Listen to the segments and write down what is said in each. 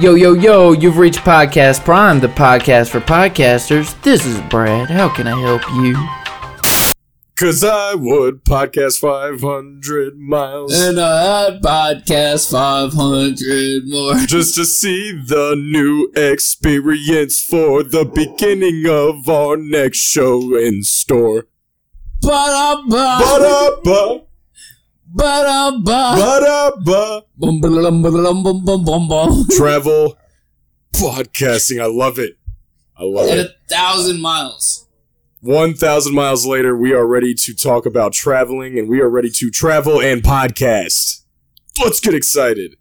Yo, yo, yo, you've reached Podcast Prime, the podcast for podcasters. This is Brad. How can I help you? Cause I would podcast 500 miles And I had podcast 500 more. just to see the new experience for the beginning of our next show in store. Ba-da-ba. Ba-da-ba, Ba-da-ba. ba-da-ba. Bum, ba-da-dum, bum, bum, bum, bum. Travel podcasting. I love it. I love At it. a thousand miles. 1,000 miles later, we are ready to talk about traveling and we are ready to travel and podcast. Let's get excited.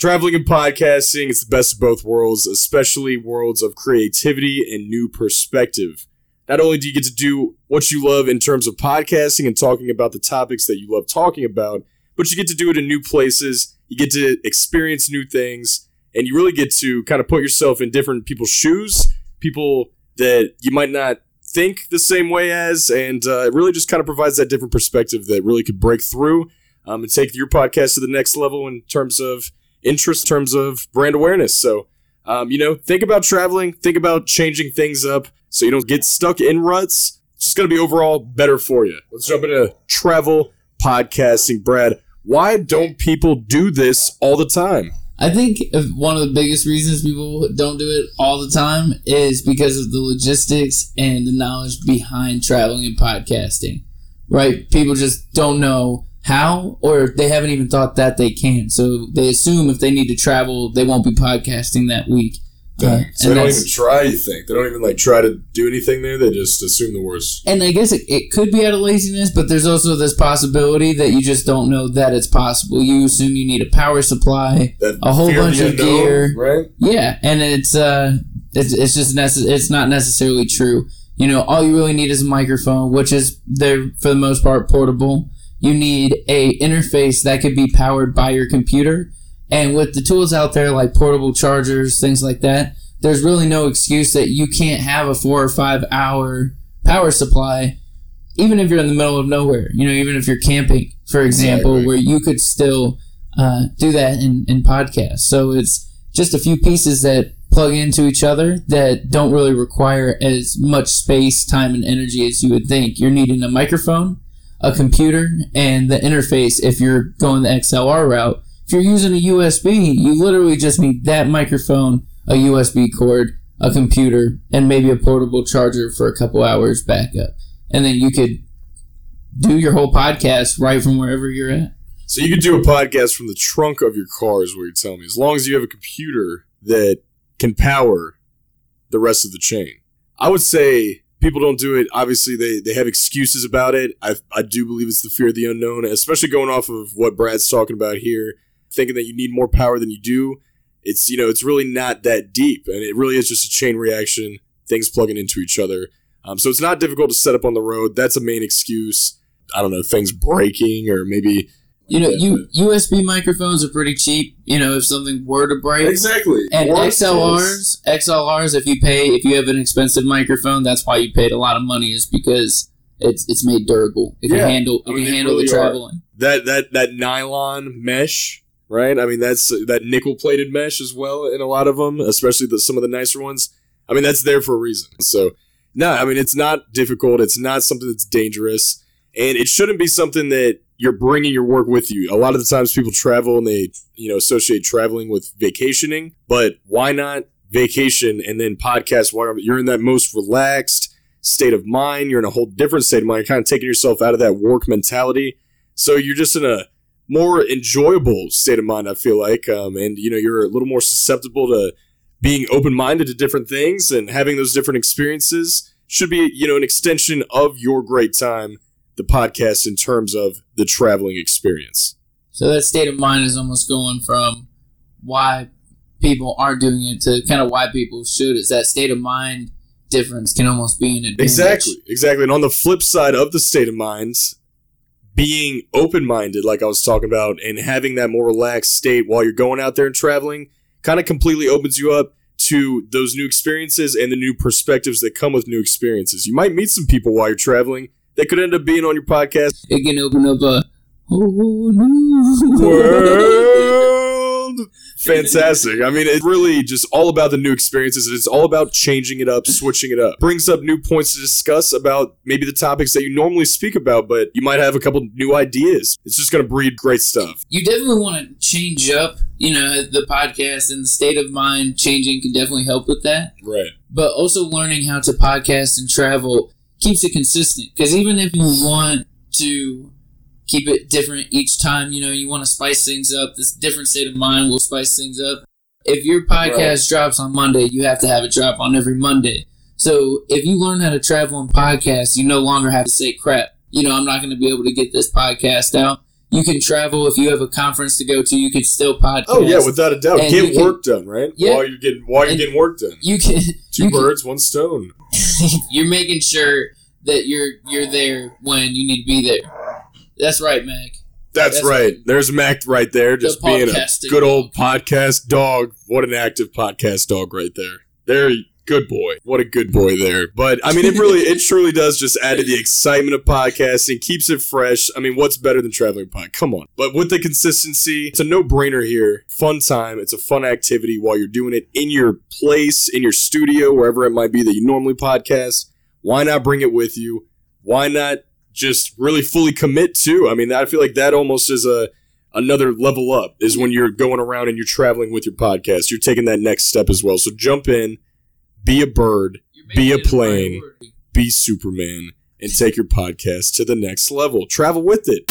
Traveling and podcasting, it's the best of both worlds, especially worlds of creativity and new perspective. Not only do you get to do what you love in terms of podcasting and talking about the topics that you love talking about, but you get to do it in new places, you get to experience new things, and you really get to kind of put yourself in different people's shoes, people that you might not think the same way as, and uh, it really just kind of provides that different perspective that really could break through um, and take your podcast to the next level in terms of interest, in terms of brand awareness. So, um, you know, think about traveling, think about changing things up so you don't get stuck in ruts. It's just going to be overall better for you. Let's jump into travel podcasting. Brad, why don't people do this all the time? I think one of the biggest reasons people don't do it all the time is because of the logistics and the knowledge behind traveling and podcasting. Right? People just don't know how, or they haven't even thought that they can. So they assume if they need to travel, they won't be podcasting that week. Uh, so and they don't even try, you think? They don't even like try to do anything there? They just assume the worst. and I guess it, it could be out of laziness, but there's also this possibility that you just don't know that it's possible. You assume you need a power supply, That A whole bunch of unknown, gear. right? yeah, and it's uh, it's, it's just necess- it's not necessarily true. You know, all you really need is a microphone, which is there for the most part portable. You need a interface that could be powered by your computer, and with the tools out there like portable chargers, things like that, there's really no excuse that you can't have a four or five hour power supply, even if you're in the middle of nowhere. You know, even if you're camping, for example, Exactly. where you could still uh, do that in, in podcasts. So it's just a few pieces that plug into each other that don't really require as much space, time, and energy as you would think. You're needing a microphone, a computer, and the interface if you're going the XLR route. If you're using a USB, you literally just need that microphone, a USB cord, a computer, and maybe a portable charger for a couple hours backup. And then you could do your whole podcast right from wherever you're at. So you could do a podcast from the trunk of your car, is what you're telling me. As long as you have a computer that can power the rest of the chain. I would say people don't do it. Obviously, they, they have excuses about it. I, I do believe it's the fear of the unknown, especially going off of what Brad's talking about here, thinking that you need more power than you do. It's, you know, it's really not that deep, and it really is just a chain reaction, things plugging into each other. Um, so it's not difficult to set up on the road. That's a main excuse. I don't know, things breaking or maybe You know, you USB microphones are pretty cheap. You know, if something were to break, Exactly. and Worst case- XLRs, XLRs, if you pay, if you have an expensive microphone, that's why you paid a lot of money, is because it's it's made durable. It Yeah. can handle, it I mean, can handle really the are. traveling. that that that nylon mesh, right? I mean, that's that nickel plated mesh as well in a lot of them, especially the, some of the nicer ones. I mean, that's there for a reason. So, no, I mean, it's not difficult. It's not something that's dangerous, and it shouldn't be something that you're bringing your work with you. A lot of the times, people travel and they, you know, associate traveling with vacationing. But why not vacation and then podcast while you're in that most relaxed state of mind? You're in a whole different state of mind. You're kind of taking yourself out of that work mentality. So you're just in a more enjoyable state of mind. I feel like, um, and you know, you're a little more susceptible to being open minded to different things and having those different experiences. Should be, you know, an extension of your great time, the podcast, in terms of the traveling experience. So that state of mind is almost going from why people aren't doing it to kind of why people should. Is that state of mind difference can almost be an advantage. Exactly, exactly. And on the flip side of the state of minds, being open minded, like I was talking about, and having that more relaxed state while you're going out there and traveling, kind of completely opens you up to those new experiences and the new perspectives that come with new experiences. You might meet some people while you're traveling that could end up being on your podcast. It can open up a whole new World fantastic. I mean, it's really just all about the new experiences. It's all about changing it up, switching it up. Brings up new points to discuss about maybe the topics that you normally speak about, but you might have a couple new ideas. It's just going to breed great stuff. You definitely want to change up, you know, the podcast and the state of mind changing can definitely help with that. Right. But also learning how to podcast and travel keeps it consistent. Because even if you want to keep it different each time, you know, you want to spice things up, this different state of mind will spice things up. If your podcast drops on Monday, you have to have it drop on every Monday. So if you learn how to travel and podcast, you no longer have to say crap. You know, I'm not going to be able to get this podcast out. You can travel if you have a conference to go to. You can still podcast. Oh yeah, without a doubt. And Get you can- work done, right? Yeah. While you're getting while you're getting work done. you can. Two you can- birds, one stone. you're making sure that you're you're there when you need to be there. That's right, Mac. That's, That's right. There's Mac right there, just The being a good old podcast dog. What an active podcast dog right there. There, good boy. What a good boy there. But I mean, it really, it truly does just add to the excitement of podcasting, keeps it fresh. I mean, what's better than traveling pod? Come on. But with the consistency, it's a no brainer here. Fun time. It's a fun activity while you're doing it in your place, in your studio, wherever it might be that you normally podcast. Why not bring it with you? Why not just really fully commit to? I mean, I feel like that almost is a another level up is when you're going around and you're traveling with your podcast. You're taking that next step as well. So jump in, be a bird, Be a plane. be Superman, and take your podcast to the next level. Travel with it.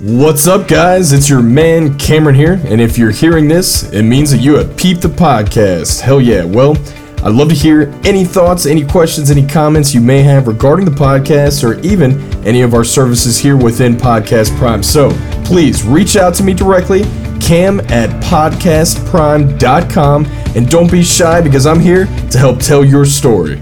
What's up, guys? It's your man Cameron here, and if you're hearing this, it means that you have peeped the podcast. Hell yeah. Well, I'd love to hear any thoughts, any questions, any comments you may have regarding the podcast or even any of our services here within Podcast Prime. So please reach out to me directly, cam at podcastprime.com, and don't be shy because I'm here to help tell your story.